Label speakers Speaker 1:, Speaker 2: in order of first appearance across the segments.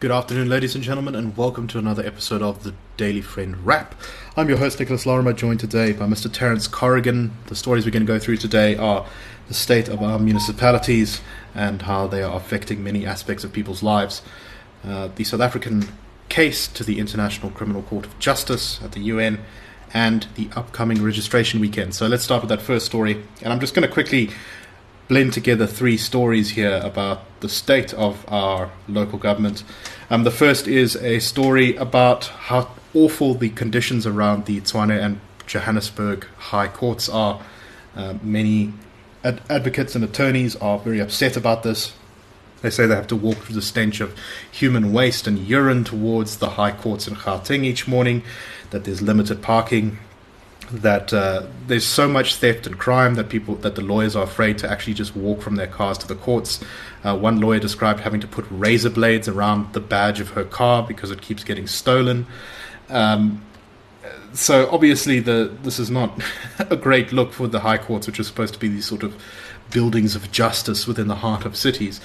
Speaker 1: Good afternoon, ladies and gentlemen, and welcome to another episode of the Daily Friend Wrap. I'm your host, Nicholas Lorimer, joined today by Mr. Terence Corrigan. The stories we're going to go through today are the state of our municipalities and how they are affecting many aspects of people's lives. Uh, the South African case to the International Criminal Court of Justice at the UN and the upcoming registration weekend. So let's start with that first story. And I'm just going to quickly blend together three stories here about the state of our local government. Um, the first is a story about how awful the conditions around the Tshwane and Johannesburg high courts are. Uh, many ad- advocates and attorneys are very upset about this. They say they have to walk through the stench of human waste and urine towards the high courts in Gauteng each morning, that there's limited parking, that uh, there's so much theft and crime that people that the lawyers are afraid to actually just walk from their cars to the courts. Uh, one lawyer described having to put razor blades around the badge of her car because it keeps getting stolen. Um, so obviously, the this is not a great look for the high courts, which are supposed to be these sort of buildings of justice within the heart of cities.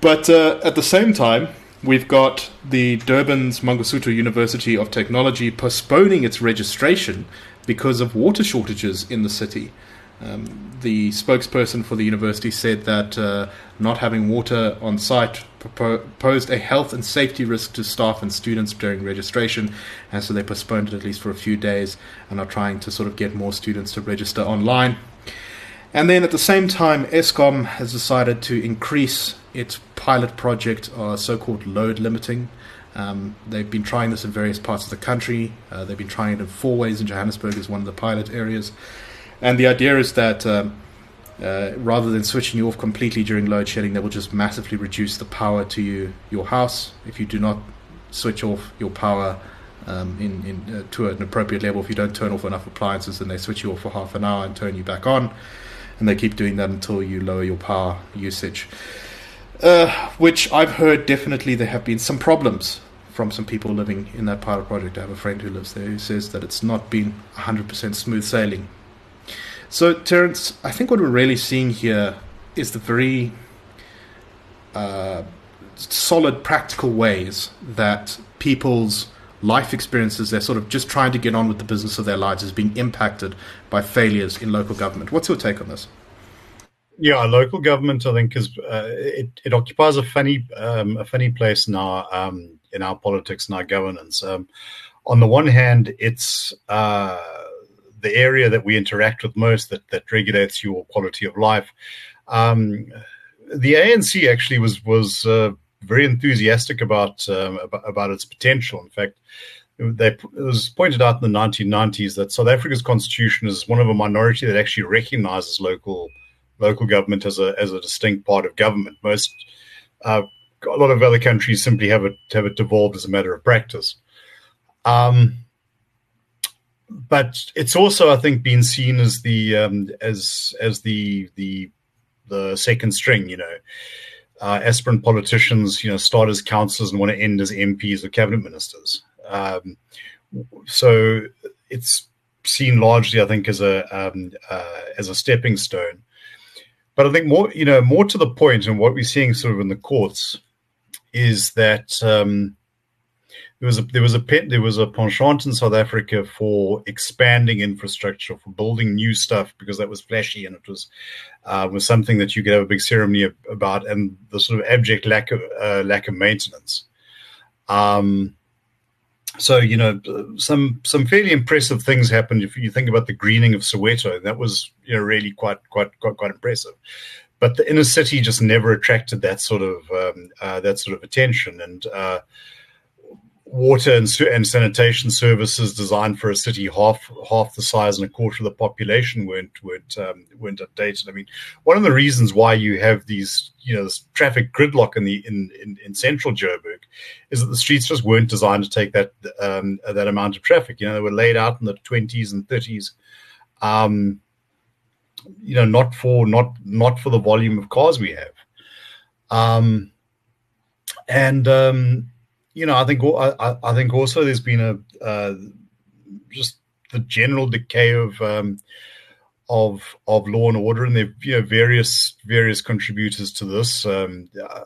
Speaker 1: But uh, at the same time, we've got the Durban's Mangosuthu University of Technology postponing its registration because of water shortages in the city. Um, the spokesperson for the university said that uh, not having water on site posed a health and safety risk to staff and students during registration, and so they postponed it at least for a few days and are trying to sort of get more students to register online. And then at the same time, Eskom has decided to increase its pilot project, uh, so called load limiting. Um, they've been trying this in various parts of the country. Uh, they've been trying it in Fourways in Johannesburg as one of the pilot areas. And the idea is that um, uh, rather than switching you off completely during load shedding, they will just massively reduce the power to you, your house if you do not switch off your power um, in, in uh, to an appropriate level. If you don't turn off enough appliances, then they switch you off for half an hour and turn you back on. And they keep doing that until you lower your power usage. Uh, which I've heard definitely there have been some problems from some people living in that pilot project. I have a friend who lives there who says that it's not been 100% smooth sailing. So, Terence, I think what we're really seeing here is the very uh, solid, practical ways that people's life experiences, they're sort of just trying to get on with the business of their lives, is being impacted by failures in local government. What's your take on this?
Speaker 2: Yeah, local government, I think, is uh, it, it occupies a funny um, a funny place in our um, in our politics and our governance. Um, on the one hand, it's uh, the area that we interact with most that that regulates your quality of life. Um, the ANC actually was was uh, very enthusiastic about, um, about, about its potential. In fact, they, it was pointed out in the 1990s that South Africa's constitution is one of a minority that actually recognizes local local government as a as a distinct part of government. Most uh, a lot of other countries simply have it have it devolved as a matter of practice. Um, but it's also, I think, been seen as the um, as as the the the second string. You know, uh, aspirant politicians, you know, start as councillors and want to end as MPs or cabinet ministers. Um, so it's seen largely, I think, as a um, uh, as a stepping stone. But I think more, you know, more to the point, and what we're seeing sort of in the courts is that um, there was a there was a there was a penchant in South Africa for expanding infrastructure, for building new stuff because that was flashy and it was uh, was something that you could have a big ceremony about, and the sort of abject lack of uh, lack of maintenance. Um, so you know some some fairly impressive things happened. If you think about the greening of Soweto that was you know really quite quite quite quite impressive. But the inner city just never attracted that sort of um, uh, that sort of attention. And uh, water and, and, sanitation services designed for a city half half the size and a quarter of the population weren't weren't um, weren't updated. I mean, one of the reasons why you have these you know this traffic gridlock in the in, in, in central Joburg is that the streets just weren't designed to take that um, that amount of traffic. You know, they were laid out in the twenties and thirties. Um, you know, not for not not for the volume of cars we have. Um, and um, you know, I think I, I think also there's been a uh, just the general decay of um, of of law and order, and there you know various various contributors to this. Um, uh,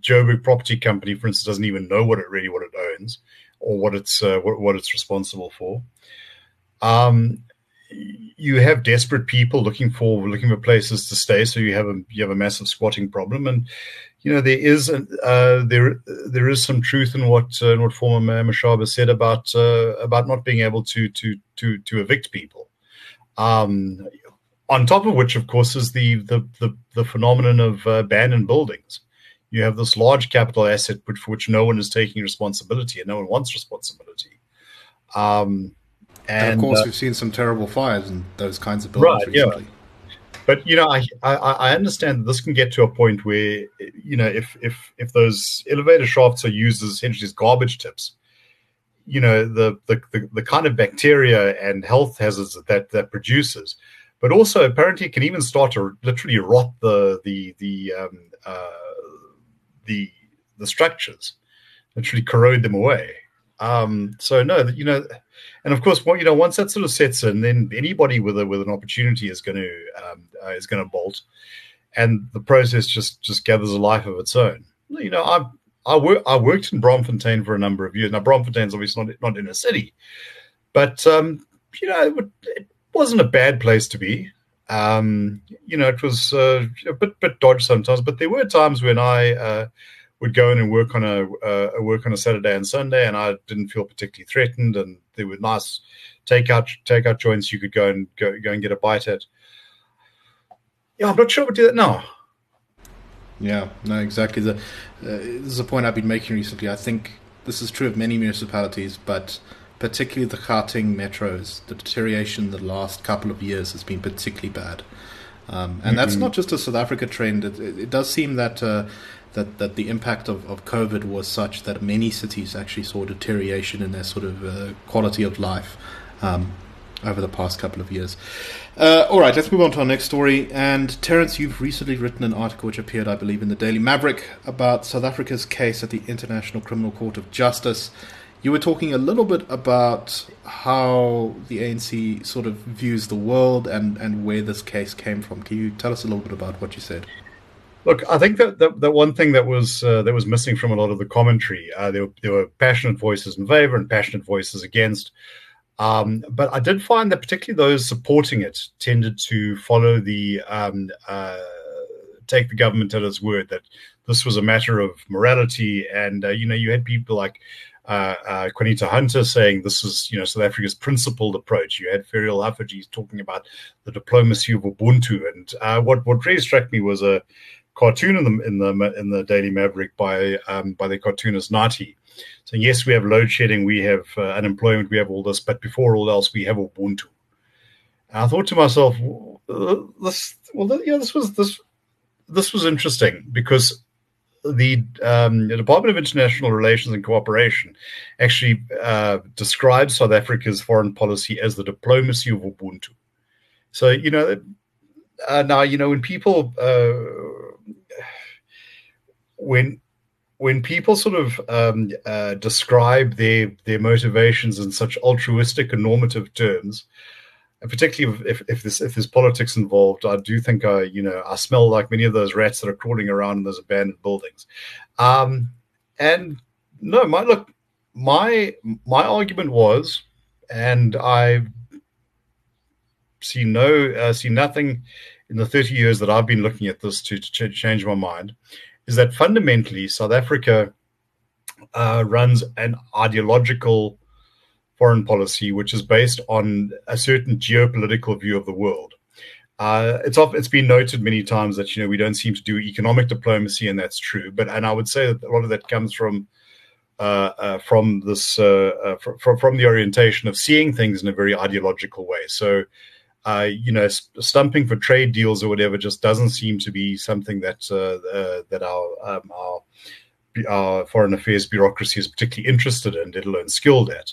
Speaker 2: Joburg Property Company, for instance, doesn't even know what it really what it owns or what it's uh, what, what it's responsible for. Um, you have desperate people looking for looking for places to stay, so you have a you have a massive squatting problem, and you know there is uh, there there is some truth in what uh, in what former Mayor Mashaba said about uh, about not being able to to to to evict people. Um, on top of which, of course, is the the the, the phenomenon of uh, abandoned buildings. You have this large capital asset, for which no one is taking responsibility, and no one wants responsibility. Um,
Speaker 1: and, and, of course, uh, we've seen some terrible fires in those kinds of buildings right, recently. Yeah.
Speaker 2: But you know, I, I, I understand this can get to a point where you know if if if those elevator shafts are used as essentially as garbage tips, you know the the the, the kind of bacteria and health hazards that, that that produces, but also apparently it can even start to literally rot the the the um, uh, the the structures, literally corrode them away. Um, so no, you know, and of course, you know, once that sort of sets in, then anybody with a with an opportunity is going to um, uh, is going to bolt, and the process just just gathers a life of its own. You know, I I, I worked in Braamfontein for a number of years. Now, Braamfontein's obviously not not in a city, but um, you know, it, it, wasn't a bad place to be. Um, you know, it was uh, a bit bit dodge sometimes, but there were times when I uh, would go in and work on a, uh, work on a Saturday and Sunday, and I didn't feel particularly threatened. And there were nice takeout takeout joints you could go and go go and get a bite at. Yeah, I'm not sure we do that now.
Speaker 1: Yeah, no, exactly. The uh, this is a point I've been making recently. I think this is true of many municipalities, but particularly the Gauteng metros. The deterioration the last couple of years has been particularly bad. Um, and mm-hmm. that's not just a South Africa trend. It, it, it does seem that uh, that, that the impact of, of COVID was such that many cities actually saw deterioration in their sort of uh, quality of life um, over the past couple of years. Uh, all right, let's move on to our next story. And Terence, you've recently written an article which appeared, I believe, in the Daily Maverick about South Africa's case at the International Criminal Court of Justice. You were talking a little bit about how the ANC sort of views the world and, and where this case came from. Can you tell us a little bit about what you said?
Speaker 2: Look, I think that the, the one thing that was uh, that was missing from a lot of the commentary, uh, there, were, there were passionate voices in favor and passionate voices against. Um, but I did find that particularly those supporting it tended to follow the um, uh, take the government at its word that this was a matter of morality, and uh, you know you had people like uh, uh, Qaanitah Hunter saying this is, you know, South Africa's principled approach. You had Ferial Haffajee talking about the diplomacy of Ubuntu, and uh, what what really struck me was a cartoon in the in the in the Daily Maverick by um, by the cartoonist Nati. So yes, we have load shedding, we have uh, unemployment, we have all this, but before all else, we have Ubuntu. And I thought to myself, uh, this well, yeah, this was this this was interesting because the, um, the Department of International Relations and Cooperation actually uh, describes South Africa's foreign policy as the diplomacy of Ubuntu. So you know, uh, now you know when people uh, when when people sort of um, uh, describe their their motivations in such altruistic and normative terms, and particularly if, if this if there's politics involved, I do think I you know I smell like many of those rats that are crawling around in those abandoned buildings. Um, and no, my look, my my argument was, and I see no uh, see nothing in the 30 years that I've been looking at this to, to change my mind is that fundamentally South Africa uh, runs an ideological foreign policy which is based on a certain geopolitical view of the world. Uh, it's it's been noted many times that you know we don't seem to do economic diplomacy, and that's true. But and I would say that a lot of that comes from uh, uh, from this uh, uh, from from the orientation of seeing things in a very ideological way. So uh, you know, stumping for trade deals or whatever just doesn't seem to be something that uh, uh, that our, um, our our foreign affairs bureaucracy is particularly interested in, let alone skilled at.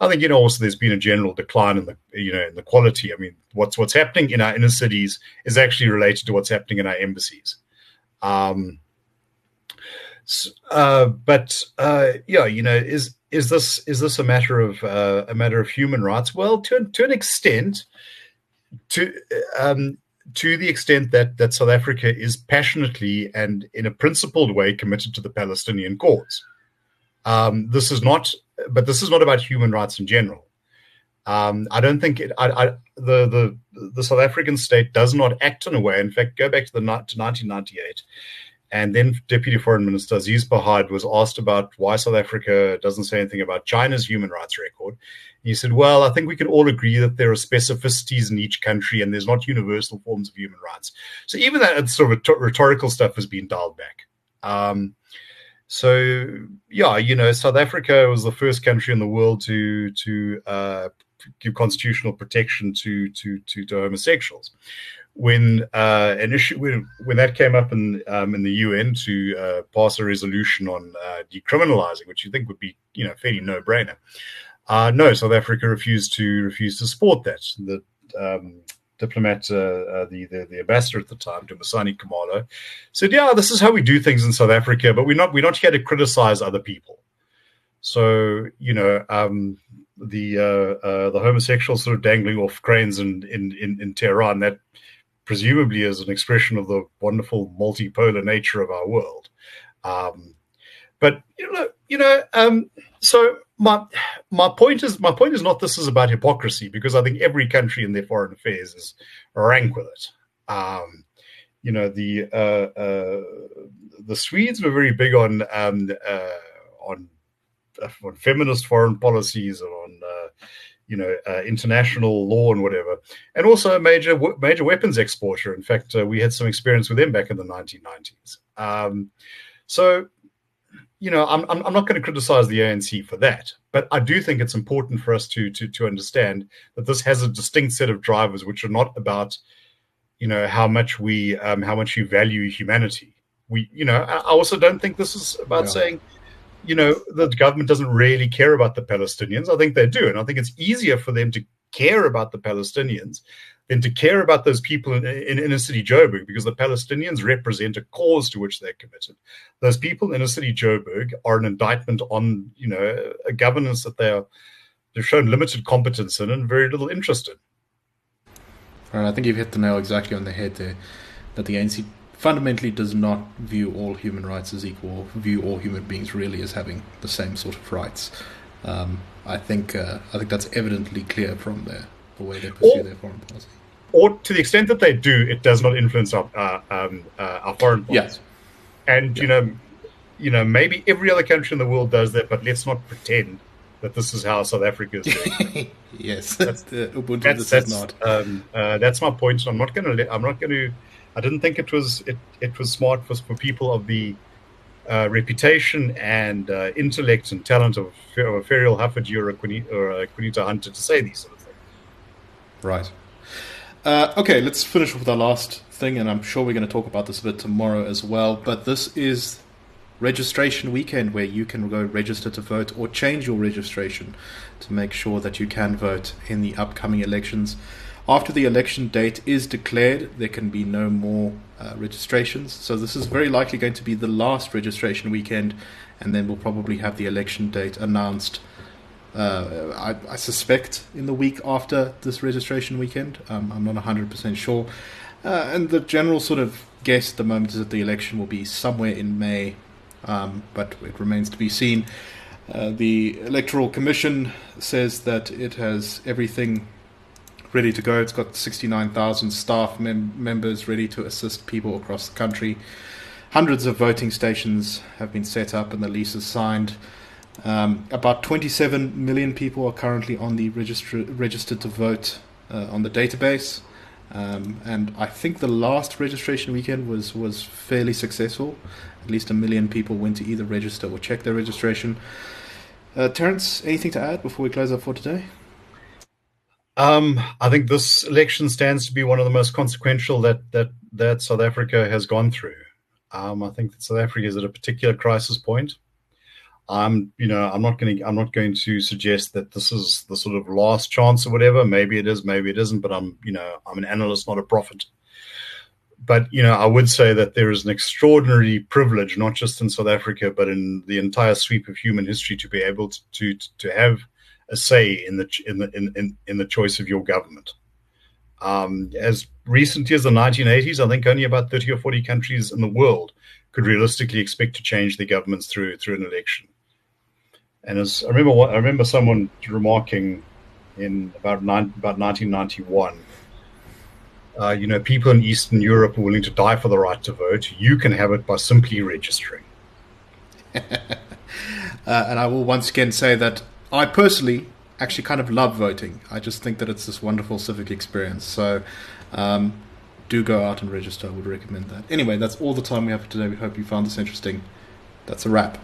Speaker 2: I think you know also there's been a general decline in the you know in the quality. I mean, what's what's happening in our inner cities is actually related to what's happening in our embassies. Um, uh, but uh, yeah, you know, is is this is this a matter of uh, a matter of human rights? Well, to to an extent, to um, to the extent that that South Africa is passionately and in a principled way committed to the Palestinian cause. Um, this is not, but this is not about human rights in general. Um, I don't think it. I, I, the the the South African state does not act in a way. In fact, go back to the to 1998, and then Deputy Foreign Minister Aziz Pahad was asked about why South Africa doesn't say anything about China's human rights record. He said, "Well, I think we can all agree that there are specificities in each country, and there's not universal forms of human rights." So even that sort of rhetorical stuff has been dialed back. Um, so yeah, you know, South Africa was the first country in the world to to uh, give constitutional protection to to to, to homosexuals. When uh, an issue when, when that came up in um, in the UN to uh, pass a resolution on uh, decriminalizing, which you think would be you know fairly no brainer. Uh, no, South Africa refused to refuse to support that. The um, diplomat, uh, uh, the, the, the ambassador at the time, Dumisani Khumalo, said, "Yeah, this is how we do things in South Africa, but we're not we're not here to criticize other people." So you know, um, the the homosexuals sort of dangling off cranes in, in, in, in Tehran. That presumably as an expression of the wonderful multipolar nature of our world. Um, but you know, you know, um, so my my point is my point is not this is about hypocrisy because I think every country in their foreign affairs is rank with it. Um, you know, the uh, uh, the Swedes were very big on um, uh, on uh, on feminist foreign policies and on uh, you know uh, international law and whatever, and also a major major weapons exporter. In fact, uh, we had some experience with them back in the 1990s. Um, so, you know, I'm I'm, I'm not going to criticize the ANC for that, but I do think it's important for us to to to understand that this has a distinct set of drivers, which are not about you know how much we um, how much you value humanity. We, you know, I also don't think this is about saying you know, the government doesn't really care about the Palestinians. I think they do. And I think it's easier for them to care about the Palestinians than to care about those people in, in inner city Joburg because the Palestinians represent a cause to which they're committed. Those people in inner city Joburg are an indictment on, you know, a governance that they are, they've shown limited competence in and very little interest in.
Speaker 1: Right, I think you've hit the nail exactly on the head there. That the ANC fundamentally does not view all human rights as equal, view all human beings really as having the same sort of rights. Um, I think uh, I think that's evidently clear from their, the way they pursue or, their foreign policy.
Speaker 2: Or to the extent that they do, it does not influence our uh, um, uh, our foreign policy. Yes. And yeah. you know, you know, maybe every other country in the world does that, but let's not pretend that this is how South Africa is doing.
Speaker 1: yes, that's the Ubuntu.
Speaker 2: That's, that's, not. Um, uh, that's my point. So I'm not going to. I'm not going to I didn't think it was it, it was smart for, for people of the uh, reputation and uh, intellect and talent of, of a Ferial Haffajee or a, or a Qaanitah Hunter to say these sort of things.
Speaker 1: Right. Uh, okay, let's finish with our last thing, and I'm sure we're going to talk about this a bit tomorrow as well. But this is registration weekend where you can go register to vote or change your registration to make sure that you can vote in the upcoming elections. After the election date is declared, there can be no more uh, registrations. So this is very likely going to be the last registration weekend, and then we'll probably have the election date announced. Uh, I, I, suspect in the week after this registration weekend. Um, I'm not 100% sure. Uh, and the general sort of guess at the moment is that the election will be somewhere in May, um, but it remains to be seen. Uh, the Electoral Commission says that it has everything ready to go. It's got 69,000 staff mem- members ready to assist people across the country. Hundreds of voting stations have been set up and the leases signed. Um, about 27 million people are currently on the register- registered to vote uh, on the database. Um, and I think the last registration weekend was, was fairly successful. At least a million people went to either register or check their registration. Uh, Terence, anything to add before we close up for today?
Speaker 2: Um, I think this election stands to be one of the most consequential that that that South Africa has gone through. Um, I think that South Africa is at a particular crisis point. I'm, you know, I'm not going to, I'm not going to suggest that this is the sort of last chance or whatever. Maybe it is, maybe it isn't. But I'm, you know, I'm an analyst, not a prophet. But you know, I would say that there is an extraordinary privilege, not just in South Africa, but in the entire sweep of human history, to be able to to, to have a say in the in the in, in, in the choice of your government. Um, as recently as the 1980s, I think only about 30 or 40 countries in the world could realistically expect to change their governments through through an election. And as I remember, I remember someone remarking in about nine, about 1991. Uh, you know, people in Eastern Europe are willing to die for the right to vote. You can have it by simply registering.
Speaker 1: uh, and I will once again say that I personally actually kind of love voting. I just think that it's this wonderful civic experience. So um, do go out and register. I would recommend that. Anyway, that's all the time we have for today. We hope you found this interesting. That's a wrap.